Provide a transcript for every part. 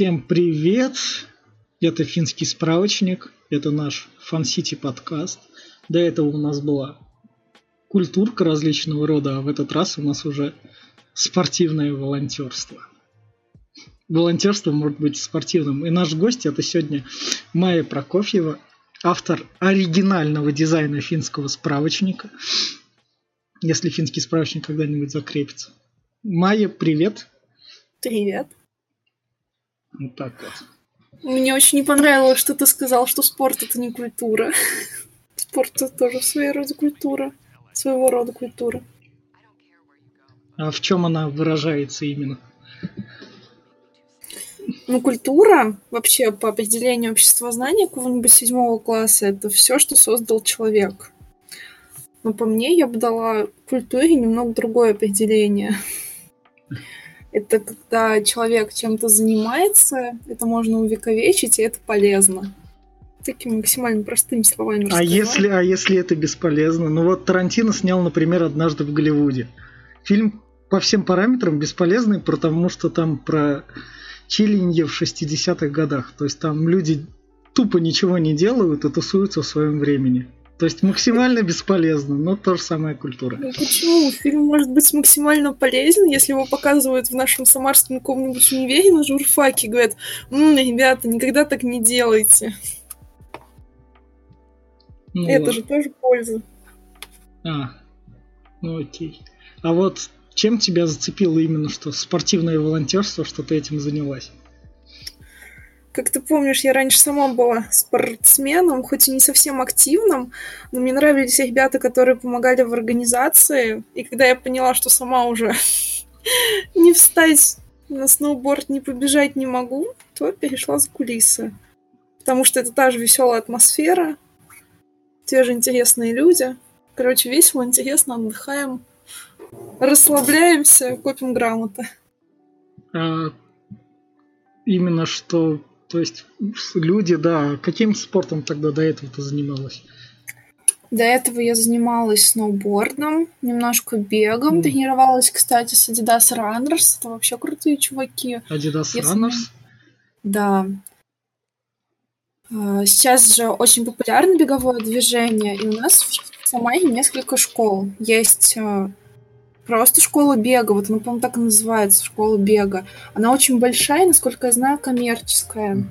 Всем привет! Это финский справочник, это наш Фан-Сити подкаст. До этого у нас была культурка различного рода, а в этот раз у нас уже спортивное волонтерство. Волонтерство может быть спортивным. И наш гость это сегодня Майя Прокофьева, автор оригинального дизайна финского справочника. Если финский справочник когда-нибудь закрепится. Майя, привет! Привет! Вот так вот. Мне очень не понравилось, что ты сказал, что спорт это не культура. Спорт это тоже в своей роде культура. Своего рода культура. А в чем она выражается именно? Ну, культура, вообще, по определению общества знания какого-нибудь седьмого класса, это все, что создал человек. Но по мне я бы дала культуре немного другое определение. Это когда человек чем-то занимается, это можно увековечить, и это полезно. Такими максимально простыми словами. А если, а если это бесполезно? Ну вот Тарантино снял, например, однажды в Голливуде. Фильм по всем параметрам бесполезный, потому что там про чилинье в 60-х годах. То есть там люди тупо ничего не делают и тусуются в своем времени. То есть максимально бесполезно, но то же самое культура. Ну почему? Фильм может быть максимально полезен, если его показывают в нашем самарском каком-нибудь универе на журфаке, говорят, М, ребята, никогда так не делайте. Ну, Это ладно. же тоже польза. А, ну окей. А вот чем тебя зацепило именно что спортивное волонтерство, что ты этим занялась? Как ты помнишь, я раньше сама была спортсменом, хоть и не совсем активным, но мне нравились ребята, которые помогали в организации. И когда я поняла, что сама уже не встать на сноуборд, не побежать не могу, то перешла за кулисы. Потому что это та же веселая атмосфера, те же интересные люди. Короче, весело, интересно, отдыхаем, расслабляемся, копим грамоты. А, именно что то есть люди, да, каким спортом тогда до этого ты занималась? До этого я занималась сноубордом, немножко бегом, mm. тренировалась, кстати, с Adidas Runners. Это вообще крутые чуваки. Adidas Если... Runners? Да. А, сейчас же очень популярно беговое движение, и у нас в Самаре несколько школ. Есть а, просто школа бега, вот она, по-моему, так и называется, школа бега. Она очень большая, насколько я знаю, коммерческая.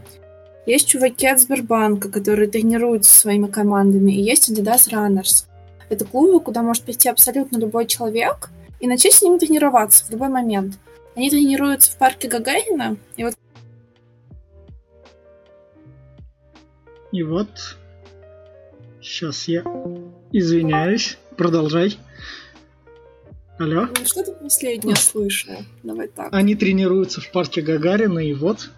Есть чуваки от Сбербанка, которые тренируются своими командами, и есть Adidas Runners. Это клубы, куда может прийти абсолютно любой человек и начать с ними тренироваться в любой момент. Они тренируются в парке Гагарина, и вот И вот сейчас я извиняюсь, продолжай. Алло? Ну, что ты последнее слышал? Давай так. Они тренируются в парке Гагарина, и вот.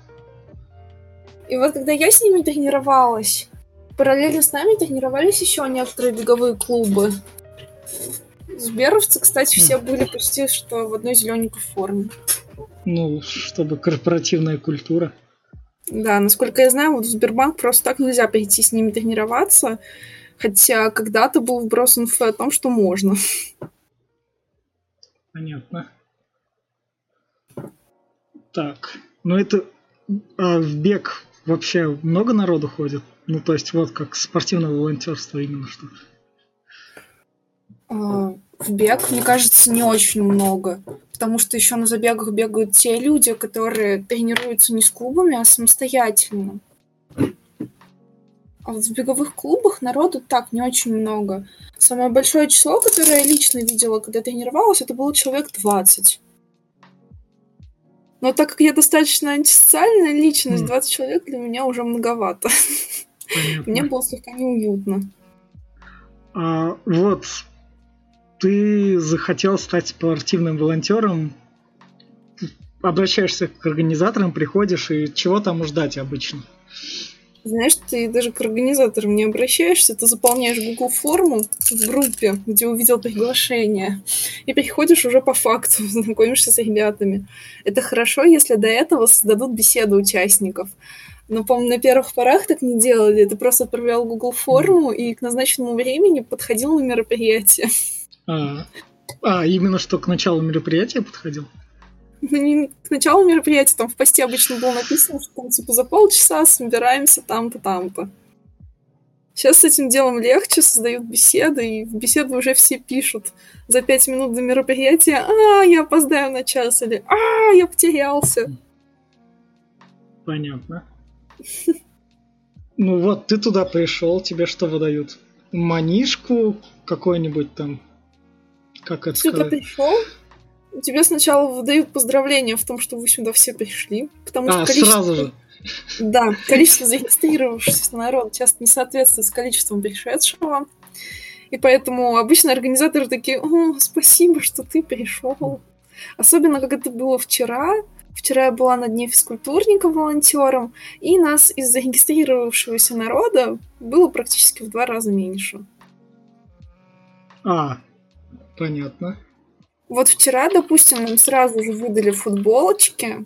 И вот когда я с ними тренировалась, параллельно с нами тренировались еще некоторые беговые клубы. Сберовцы, кстати, все были почти что в одной зелененькой форме. Ну, чтобы корпоративная культура. Да, насколько я знаю, вот в Сбербанк просто так нельзя прийти с ними тренироваться, хотя когда-то был вброс инфы о том, что можно. Понятно. Так, ну это а в бег вообще много народу ходит? Ну, то есть вот как спортивное волонтерство именно что? А, в бег, мне кажется, не очень много. Потому что еще на забегах бегают те люди, которые тренируются не с клубами, а самостоятельно. А в беговых клубах народу так не очень много. Самое большое число, которое я лично видела, когда тренировалась, это было человек 20. Но так как я достаточно антисоциальная личность, 20 человек для меня уже многовато. Понятно. Мне было слегка неуютно. А, вот, ты захотел стать спортивным волонтером, обращаешься к организаторам, приходишь, и чего там ждать обычно? Знаешь, ты даже к организаторам не обращаешься, ты заполняешь Google форму в группе, где увидел приглашение, и приходишь уже по факту, знакомишься с ребятами. Это хорошо, если до этого создадут беседу участников. Но, по-моему, на первых порах так не делали. Ты просто отправлял Google форму и к назначенному времени подходил на мероприятие. А, а именно что к началу мероприятия подходил? Ну, к началу мероприятия, там в посте обычно было написано, что там типа за полчаса собираемся там-то, там-то. Сейчас с этим делом легче, создают беседы, и в беседу уже все пишут за пять минут до мероприятия «А, я опоздаю на час» или «А, я потерялся». Понятно. Ну вот, ты туда пришел, тебе что выдают? Манишку какой-нибудь там? Как это Ты сказать? пришел, тебе сначала выдают поздравления в том, что вы сюда все пришли, потому а, что количество... сразу же. Да, количество зарегистрировавшихся народа часто не соответствует с количеством пришедшего. И поэтому обычно организаторы такие, о, спасибо, что ты пришел. Особенно, как это было вчера. Вчера я была на дне физкультурника волонтером, и нас из зарегистрировавшегося народа было практически в два раза меньше. А, понятно. Вот вчера, допустим, нам сразу же выдали футболочки,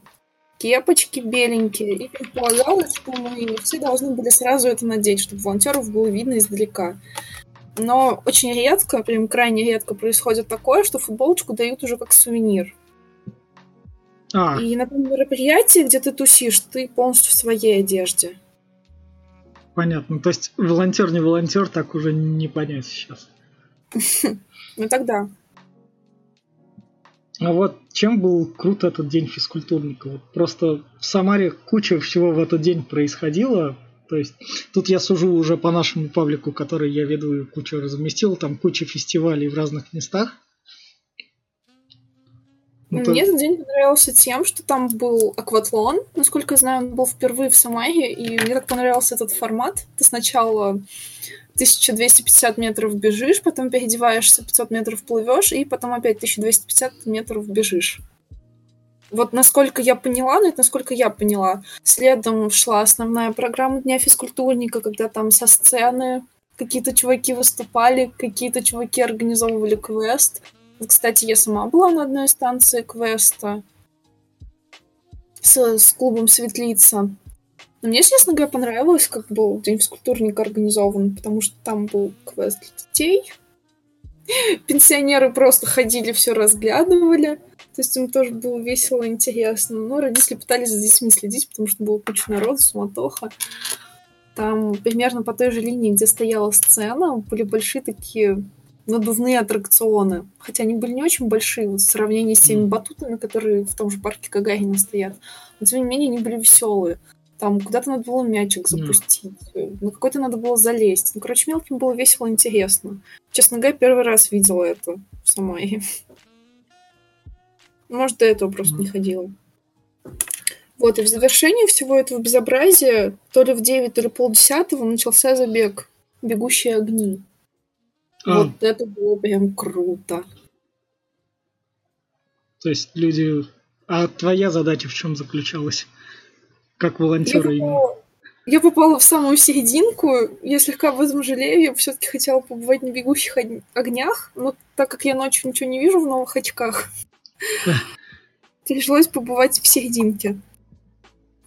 кепочки беленькие, и предполагалось, что мы все должны были сразу это надеть, чтобы волонтеров было видно издалека. Но очень редко, прям крайне редко происходит такое, что футболочку дают уже как сувенир. А, И на том мероприятии, где ты тусишь, ты полностью в своей одежде. понятно. То есть волонтер не волонтер, так уже не понять сейчас. Ну тогда. А вот чем был крут этот день физкультурника? Вот просто в Самаре куча всего в этот день происходило. То есть тут я сужу уже по нашему паблику, который я веду и кучу разместил, там куча фестивалей в разных местах. Ну, то- Мне этот день понравился тем, что там был акватлон. Насколько я знаю, он был впервые в Самаре, и мне так понравился этот формат. Ты сначала 1250 метров бежишь, потом переодеваешься, 500 метров плывешь, и потом опять 1250 метров бежишь. Вот насколько я поняла, ну это насколько я поняла, следом шла основная программа Дня физкультурника, когда там со сцены какие-то чуваки выступали, какие-то чуваки организовывали квест. Кстати, я сама была на одной станции квеста с, с клубом Светлица. Но мне, честно говоря, понравилось, как был День физкультурника организован, потому что там был квест для детей. Пенсионеры просто ходили, все разглядывали. То есть им тоже было весело интересно. Но родители пытались за детьми следить, потому что было куча народу, суматоха. Там примерно по той же линии, где стояла сцена, были большие такие надувные аттракционы. Хотя они были не очень большие в сравнении с теми батутами, которые в том же парке Гагарина стоят. Но тем не менее они были веселые. Там куда-то надо было мячик запустить, э, на какой-то надо было залезть. Ну, короче, мелким было весело интересно. Честно говоря, первый раз видела это в Самаре. Может, до этого просто не ходила. Вот, и в завершении всего этого безобразия, то ли в 9, то ли полдесятого, начался забег «Бегущие огни». А, Вот это было прям круто. то есть люди... А твоя задача в чем заключалась? Как Я волонтера именно? попала, я попала в самую серединку. Я слегка об этом жалею. Я все-таки хотела побывать на бегущих ог- огнях, но так как я ночью ничего не вижу в новых очках, пришлось побывать в серединке.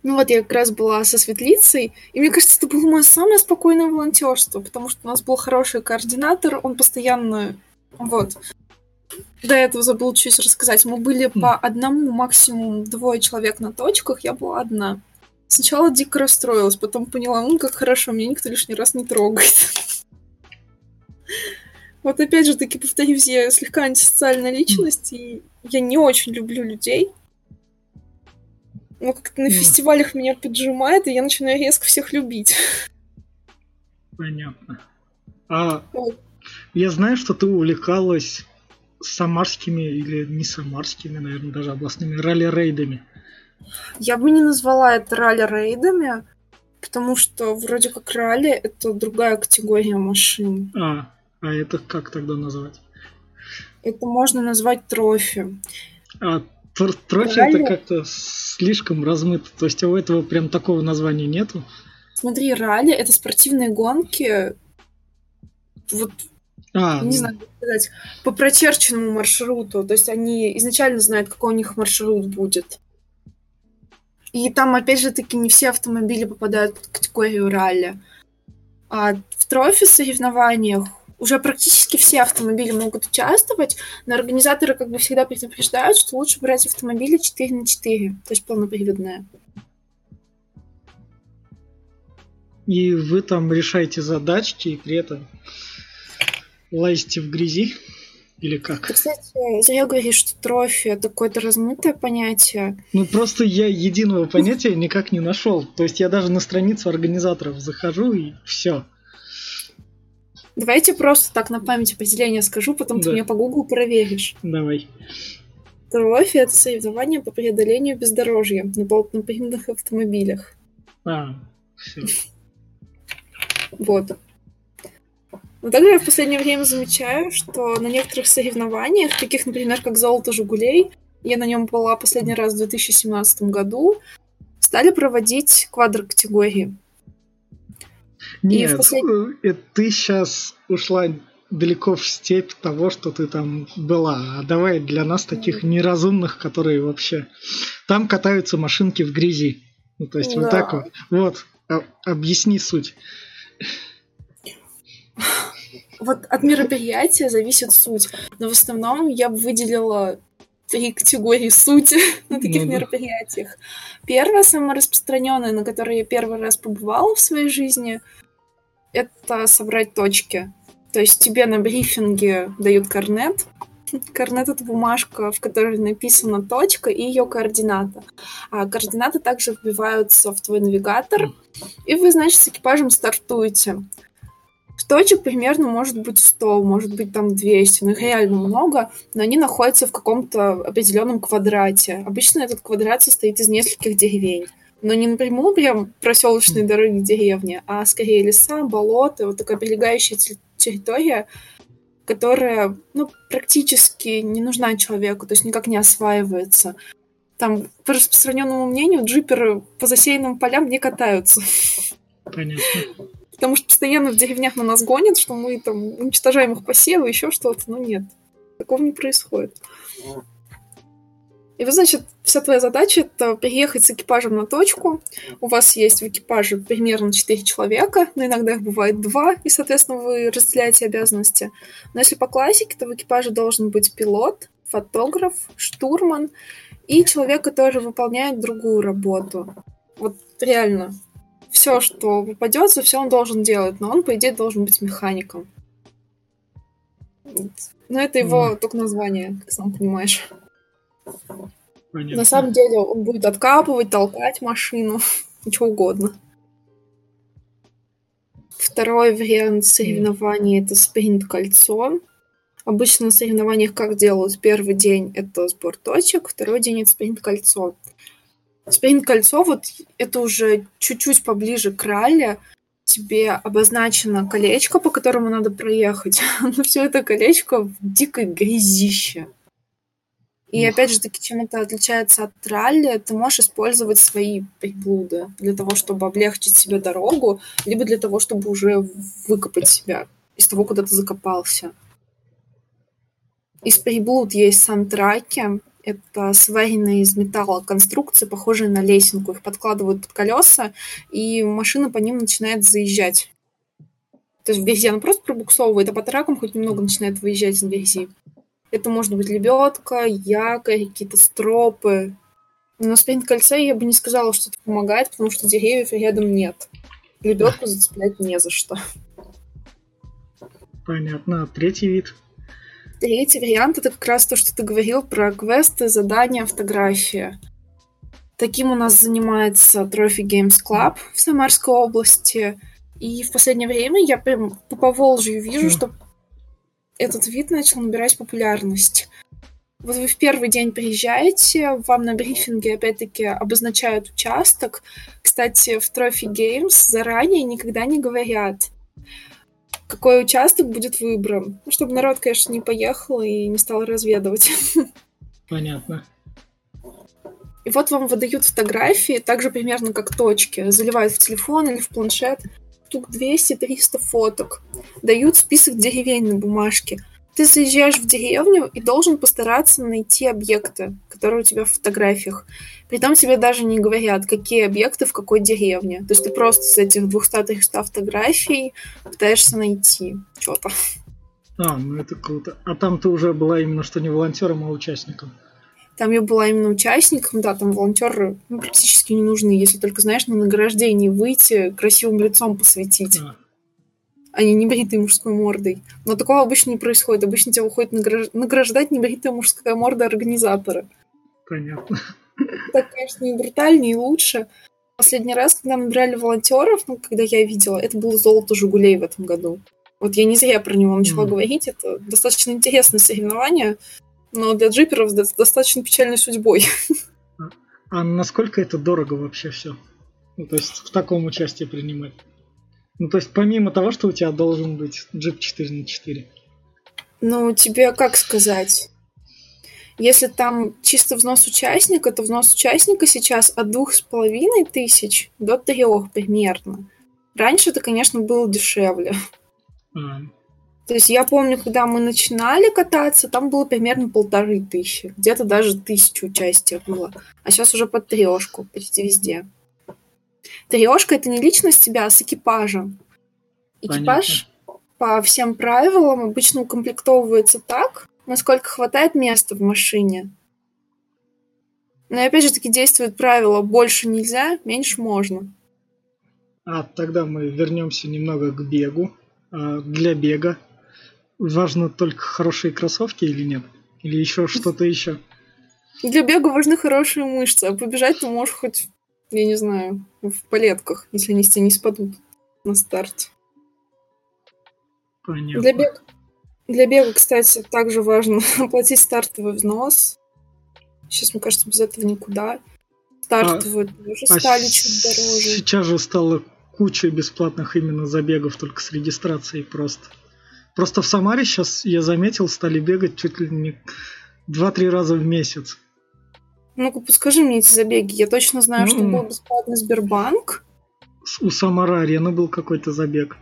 Ну вот я как раз была со светлицей, и мне кажется, это было мое самое спокойное волонтерство, потому что у нас был хороший координатор, он постоянно... Вот. До этого забыл чуть рассказать. Мы были по одному, максимум двое человек на точках, я была одна. Сначала дико расстроилась, потом поняла, ну как хорошо, меня никто лишний раз не трогает. Вот опять же таки повторюсь, я слегка антисоциальная личность, и я не очень люблю людей. Но как-то на фестивалях меня поджимает, и я начинаю резко всех любить. Понятно. А Вот. я знаю, что ты увлекалась самарскими или не самарскими, наверное, даже областными ралли-рейдами. Я бы не назвала это ралли-рейдами, потому что вроде как ралли — это другая категория машин. А, а это как тогда назвать? Это можно назвать трофи. А Ралли? это как-то слишком размыто. То есть у этого прям такого названия нету. Смотри, ралли — это спортивные гонки, вот А, не знаю, как сказать, по прочерченному маршруту. То есть они изначально знают, какой у них маршрут будет. И там, опять же таки, не все автомобили попадают под категорию ралли. А в трофи соревнованиях уже практически все автомобили могут участвовать, но организаторы как бы всегда предупреждают, что лучше брать автомобили 4 на 4, то есть полноприводные. И вы там решаете задачки и при этом лазите в грязи? Или как? Кстати, зря говоришь, что трофи это какое-то размытое понятие. Ну просто я единого понятия никак не нашел. То есть я даже на страницу организаторов захожу и все. Давайте просто так на память определение скажу, потом да. ты мне по Google проверишь. Давай. Трофи — это соревнование по преодолению бездорожья на полноприводных автомобилях. А, все. Вот. Но также я в последнее время замечаю, что на некоторых соревнованиях, таких, например, как «Золото Жигулей», я на нем была последний раз в 2017 году, стали проводить квадрокатегории. Нет, послед... Э, ты сейчас ушла далеко в степь того, что ты там была. А давай для нас таких неразумных, которые вообще... Там катаются машинки в грязи. Ну, то есть да. вот так вот. Вот, а, объясни суть. Вот от мероприятия зависит суть. Но в основном я бы выделила три категории сути на таких ну, мероприятиях. Первое, самое распространенное, на которое я первый раз побывала в своей жизни, это собрать точки. То есть тебе на брифинге дают корнет. Корнет — это бумажка, в которой написана точка и ее координата. А координаты также вбиваются в твой навигатор, и вы, значит, с экипажем стартуете. Точек примерно может быть 100, может быть там 200, но их реально много, но они находятся в каком-то определенном квадрате. Обычно этот квадрат состоит из нескольких деревень. Но не напрямую прям проселочные дороги деревни, а скорее леса, болота, вот такая прилегающая территория, которая ну, практически не нужна человеку, то есть никак не осваивается. Там, по распространенному мнению, джиперы по засеянным полям не катаются. Понятно. Потому что постоянно в деревнях на нас гонят, что мы там уничтожаем их посевы, еще что-то, но нет. Такого не происходит. И вот, значит, вся твоя задача — это приехать с экипажем на точку. У вас есть в экипаже примерно 4 человека, но иногда их бывает 2, и, соответственно, вы разделяете обязанности. Но если по классике, то в экипаже должен быть пилот, фотограф, штурман и человек, который выполняет другую работу. Вот реально, все, что попадется, все он должен делать, но он, по идее, должен быть механиком. Но это его mm. только название, как сам понимаешь. Понятно. На самом деле он будет откапывать, толкать машину, ничего угодно. Второй вариант соревнований это спринт-кольцо. Обычно на соревнованиях как делают? Первый день это сбор точек, второй день это спринт-кольцо. Спринт-кольцо, вот это уже чуть-чуть поближе к ралли, тебе обозначено колечко, по которому надо проехать, но все это колечко в дикой грязище. И Ух. опять же таки, чем это отличается от ралли, ты можешь использовать свои приблуды для того, чтобы облегчить себе дорогу, либо для того, чтобы уже выкопать себя из того, куда ты закопался. Из приблуд есть сантраки, это сваренные из металла конструкции, похожие на лесенку. Их подкладывают под колеса, и машина по ним начинает заезжать. То есть в грязи она просто пробуксовывает, а по тракам хоть немного начинает выезжать из грязи. Это может быть лебедка, якорь, какие-то стропы. Но на спринт-кольце я бы не сказала, что это помогает, потому что деревьев рядом нет. Лебедку зацеплять не за что. Понятно. А третий вид? Третий вариант — это как раз то, что ты говорил про квесты, задания, фотографии. Таким у нас занимается Trophy Games Club в Самарской области. И в последнее время я прям по Поволжью вижу, что этот вид начал набирать популярность. Вот вы в первый день приезжаете, вам на брифинге опять-таки обозначают участок. Кстати, в Trophy Games заранее никогда не говорят, какой участок будет выбран. Ну, чтобы народ, конечно, не поехал и не стал разведывать. Понятно. И вот вам выдают фотографии, также примерно как точки. Заливают в телефон или в планшет. Штук 200-300 фоток. Дают список деревень на бумажке. Ты заезжаешь в деревню и должен постараться найти объекты, которые у тебя в фотографиях. Притом тебе даже не говорят, какие объекты в какой деревне. То есть ты просто с этих 200-300 фотографий пытаешься найти что-то. А, ну это круто. А там ты уже была именно что не волонтером, а участником. Там я была именно участником, да, там волонтеры ну, практически не нужны, если только, знаешь, на награждение выйти, красивым лицом посветить, А, а не небритой мужской мордой. Но такого обычно не происходит. Обычно тебя выходит награж- награждать небритая мужская морда организатора. понятно. Так, конечно, и брутальнее, и лучше. Последний раз, когда мы набирали волонтеров, ну, когда я видела, это было золото Жигулей в этом году. Вот я не зря про него начала Мгм. говорить. Это достаточно интересное соревнование, но для джиперов с до- достаточно печальной судьбой. А насколько это дорого вообще все? Ну, то есть в таком участии принимать? Ну, то есть помимо того, что у тебя должен быть джип 4 на 4. Ну, тебе как сказать? Если там чисто взнос участника, то взнос участника сейчас от двух с половиной тысяч до трех примерно. Раньше это, конечно, было дешевле. А, То есть я помню, когда мы начинали кататься, там было примерно полторы тысячи. Где-то даже тысячу участия было. А сейчас уже под трешку, почти везде. Трешка это не личность тебя, а с экипажем. Экипаж по всем правилам обычно укомплектовывается так, насколько хватает места в машине. Но и опять же таки действует правило больше нельзя, меньше можно. а тогда мы вернемся немного к бегу. А, для бега важно только хорошие кроссовки или нет? Или еще что-то еще? Для бега важны хорошие мышцы, а побежать ты можешь хоть, я не знаю, в палетках, если они с тебя не спадут на старте. Понятно. Для бега, для бега, кстати, также важно оплатить стартовый взнос. Сейчас, мне кажется, без этого никуда. Стартовые тоже А стали чуть дороже. Сейчас же стало куча бесплатных именно забегов только с регистрацией просто. Просто в Самаре сейчас, я заметил, стали бегать чуть ли не 2-3 раза в месяц. Ну-ка, подскажи мне эти забеги. Я точно знаю, что Ну. был бесплатный Сбербанк. У Самара арены был какой-то забег.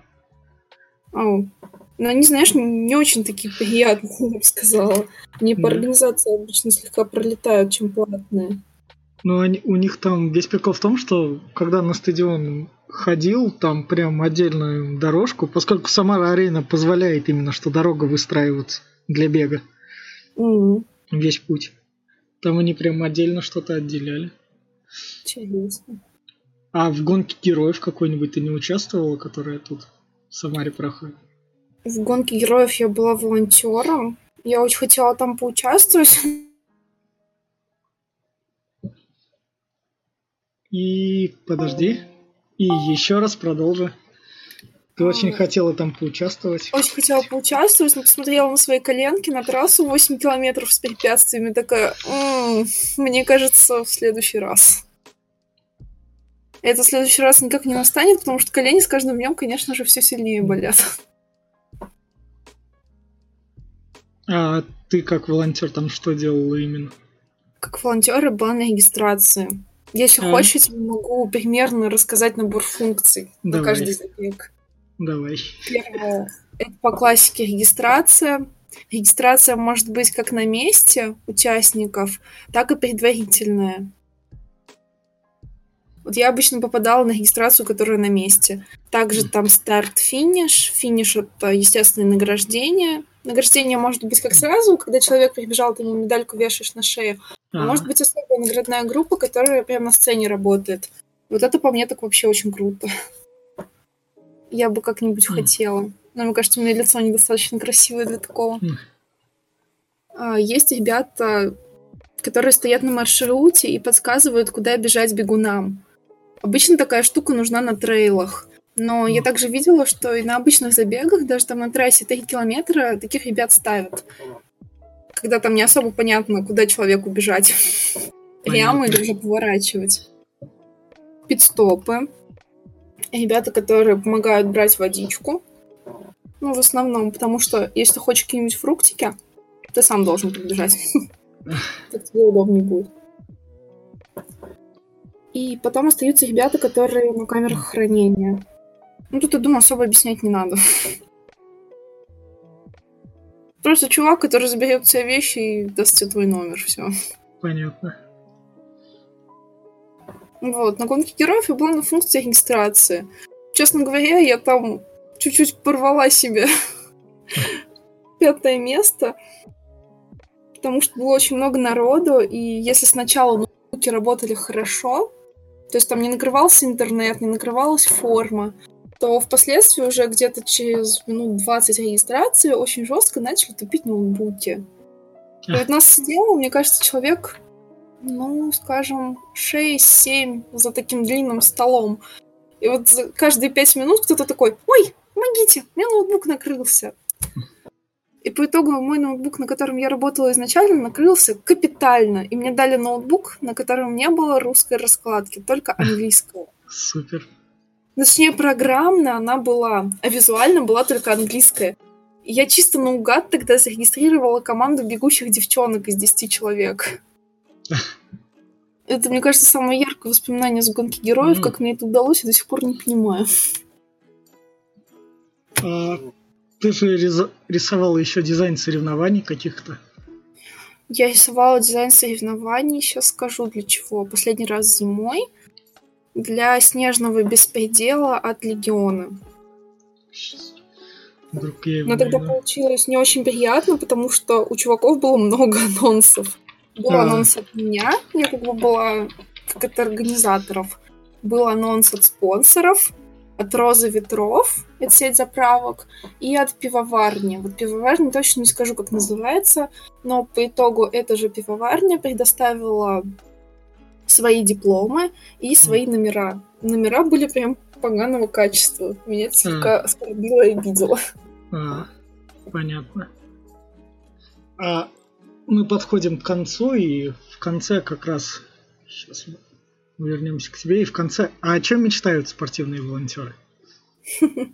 Ау. Но они, знаешь, не очень такие приятные, я бы сказала. Они по Да. организации обычно слегка пролетают, чем платные. Но они, у них там весь прикол в том, что когда на стадион ходил, там прям отдельную дорожку, поскольку Самара арена позволяет именно, что дорога выстраивается для бега, М, весь путь. Там они прям отдельно что-то отделяли. Интересно. А в гонке героев какой-нибудь ты не участвовала, которая тут в Самаре проходит? В гонке героев я была волонтером. Я очень хотела там поучаствовать. И подожди. И еще раз продолжи. Ты очень хотела там поучаствовать. Очень хотела поучаствовать, но посмотрела на свои коленки на трассу 8 километров с препятствиями. Такая, «М, мне кажется, в следующий раз. Это в следующий раз никак не настанет, потому что колени с каждым днем, конечно же, все сильнее болят. А ты как волонтер там что делала именно? Как волонтер была на регистрации. Если А. хочешь, могу примерно рассказать набор функций на Давай. каждый забег. Давай. Первое. Это по классике регистрация. Регистрация может быть как на месте участников, так и предварительная. Вот я обычно попадала на регистрацию, которая на месте. Также там старт-финиш. Финиш — это, естественно, награждение. Награждение может быть как сразу, когда человек прибежал, ты ему медальку вешаешь на шею. А А, может быть особая наградная группа, которая прямо на сцене работает. Вот это по мне так вообще очень круто. Я бы как-нибудь М. хотела. Но мне кажется, у меня лицо недостаточно красивое для такого. А, Есть ребята, которые стоят на маршруте и подсказывают, куда бежать бегунам. Обычно такая штука нужна на трейлах. Но я также видела, что и на обычных забегах, даже там на трассе 3 километра, таких ребят ставят. Когда там не особо понятно, куда человеку бежать. Прямо или уже поворачивать. Пидстопы. Ребята, которые помогают брать водичку. Ну, в основном, потому что если хочешь какие-нибудь фруктики, ты сам должен побежать. Так тебе удобнее будет. И потом остаются ребята, которые на камерах хранения. Ну, тут, я думаю, особо объяснять не надо. Просто чувак, который заберет у тебя вещи и даст тебе твой номер, все. понятно. Вот, на гонке героев я была на функции регистрации. Честно говоря, я там чуть-чуть порвала себе пятое место, потому что было очень много народу, и если сначала ноутбуки работали хорошо, то есть там не накрывался интернет, не накрывалась форма, то впоследствии уже где-то через минут 20 регистрации очень жестко начали тупить ноутбуки. И вот нас сидело, мне кажется, человек, ну, скажем, 6-7 за таким длинным столом. И вот каждые пять минут кто-то такой, ой, помогите, у меня ноутбук накрылся. И по итогу мой ноутбук, на котором я работала изначально, накрылся капитально. И мне дали ноутбук, на котором не было русской раскладки, только английская. Супер. Точнее, программно она была, а визуально была только английская. И я чисто наугад тогда зарегистрировала команду бегущих девчонок из 10 человек. Это, мне кажется, самое яркое воспоминание с гонки героев. Как мне это удалось, я до сих пор не понимаю. А, ты же рисовала еще дизайн соревнований каких-то. Я рисовала дизайн соревнований, сейчас скажу для чего. Последний раз зимой для снежного беспредела от Легиона. Вдруг я Но тогда получилось не очень приятно, потому что у чуваков было много анонсов. Был а. анонс от меня, я как бы была как от организаторов. Был анонс от спонсоров, от Розы Ветров, это сеть заправок, и от пивоварни. Вот пивоварня точно не скажу, как называется, но по итогу эта же пивоварня предоставила свои дипломы и свои номера. Номера были прям поганого качества. Меня это слегка а. оскорбило и обидело. А, понятно. А мы подходим к концу, и в конце как раз... Сейчас мы вернемся к тебе. И в конце... А о чем мечтают спортивные волонтеры?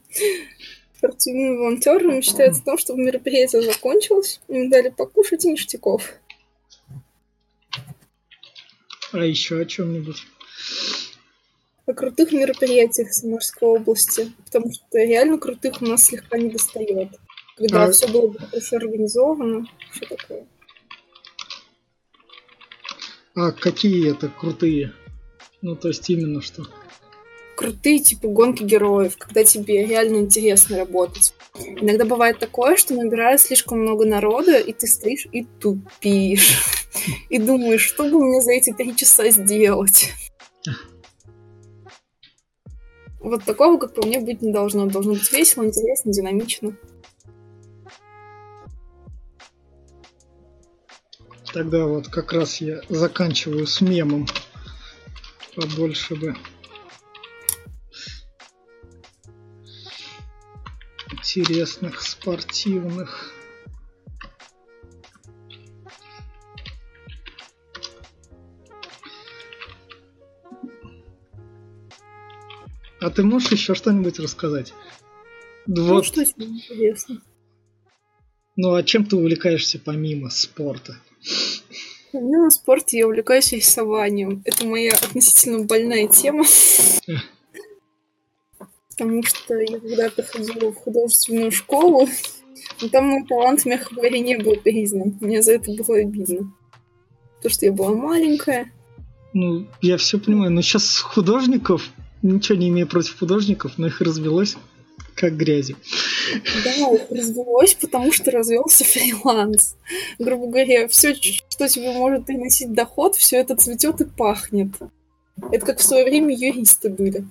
Спортивные волонтеры мечтают о том, чтобы мероприятие закончилось, им дали покушать и ништяков. А еще о чем-нибудь? О крутых мероприятиях Самарской области, потому что реально крутых у нас слегка не достает. Когда а... все было бы хорошо организовано, все такое. А какие это крутые? Ну, то есть именно что? Крутые, типа, гонки героев, когда тебе реально интересно работать. Иногда бывает такое, что набирает слишком много народа, и ты стоишь и тупишь. И думаешь, что бы мне за эти три часа сделать? Вот такого, как по мне, быть не должно. Должно быть весело, интересно, динамично. Тогда вот как раз я заканчиваю с мемом. Побольше бы интересных, спортивных. А ты можешь еще что-нибудь рассказать? Ну, вот. что интересно? Ну, а чем ты увлекаешься помимо спорта? Помимо спорта я увлекаюсь рисованием. Это моя относительно больная тема. Потому что я когда-то ходила в художественную школу, но там мой талант, мягко говоря, не был признан. Мне за это было обидно. То, что я была маленькая. Ну, я все понимаю, но сейчас художников ничего не имею против художников, но их развелось как грязи. Да, их развелось, потому что развелся фриланс. Грубо говоря, все, что тебе может приносить доход, все это цветет и пахнет. Это как в свое время юристы были.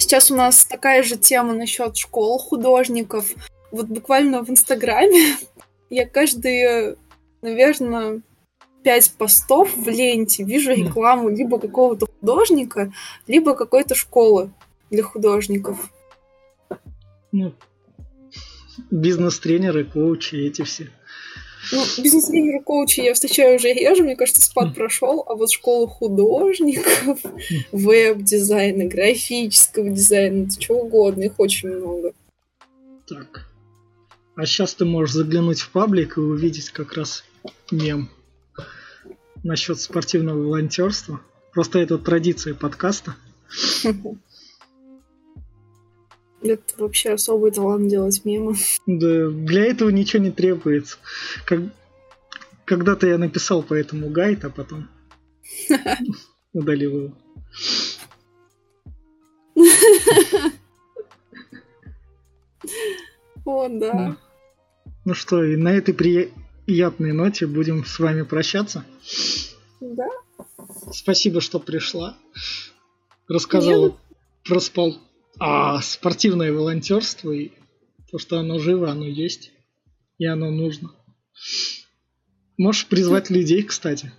Сейчас у нас такая же тема насчет школ художников. Вот буквально в Инстаграме я каждые, наверное, пять постов в ленте вижу рекламу либо какого-то художника, либо какой-то школы для художников. Ну, бизнес-тренеры, коучи, эти все. Ну, бизнес-тренеры, коучи я встречаю уже реже, мне кажется, спад прошел, а вот школу художников, веб-дизайна, графического дизайна, чего угодно, их очень много. Так. А сейчас ты можешь заглянуть в паблик и увидеть как раз мем насчет спортивного волонтерства. Просто это традиция подкаста. Это вообще особый талант делать мемы. Да, для этого ничего не требуется. Как... Когда-то я написал по этому гайд, а потом удалил его. Вот. да. Ну что, и на этой приятной ноте будем с вами прощаться. Да. Спасибо, что пришла. Рассказала про спол... а, спортивное волонтерство и то, что оно живо, оно есть. И оно нужно. Можешь призвать людей, кстати.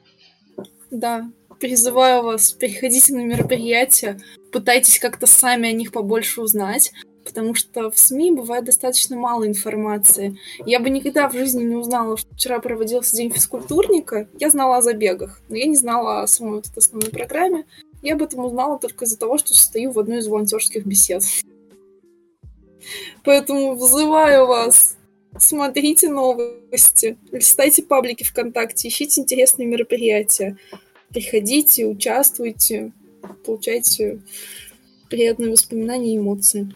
Да, призываю вас, приходите на мероприятия, пытайтесь как-то сами о них побольше узнать, потому что в СМИ бывает достаточно мало информации. Я бы никогда в жизни не узнала, что вчера проводился День физкультурника. Я знала о забегах, но я не знала о самой вот этой основной программе. Я об этом узнала только из-за того, что состою в одной из волонтерских бесед. Поэтому вызываю вас смотрите новости, листайте паблики ВКонтакте, ищите интересные мероприятия. Приходите, участвуйте, получайте приятные воспоминания и эмоции.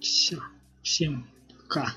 Все. Всем пока.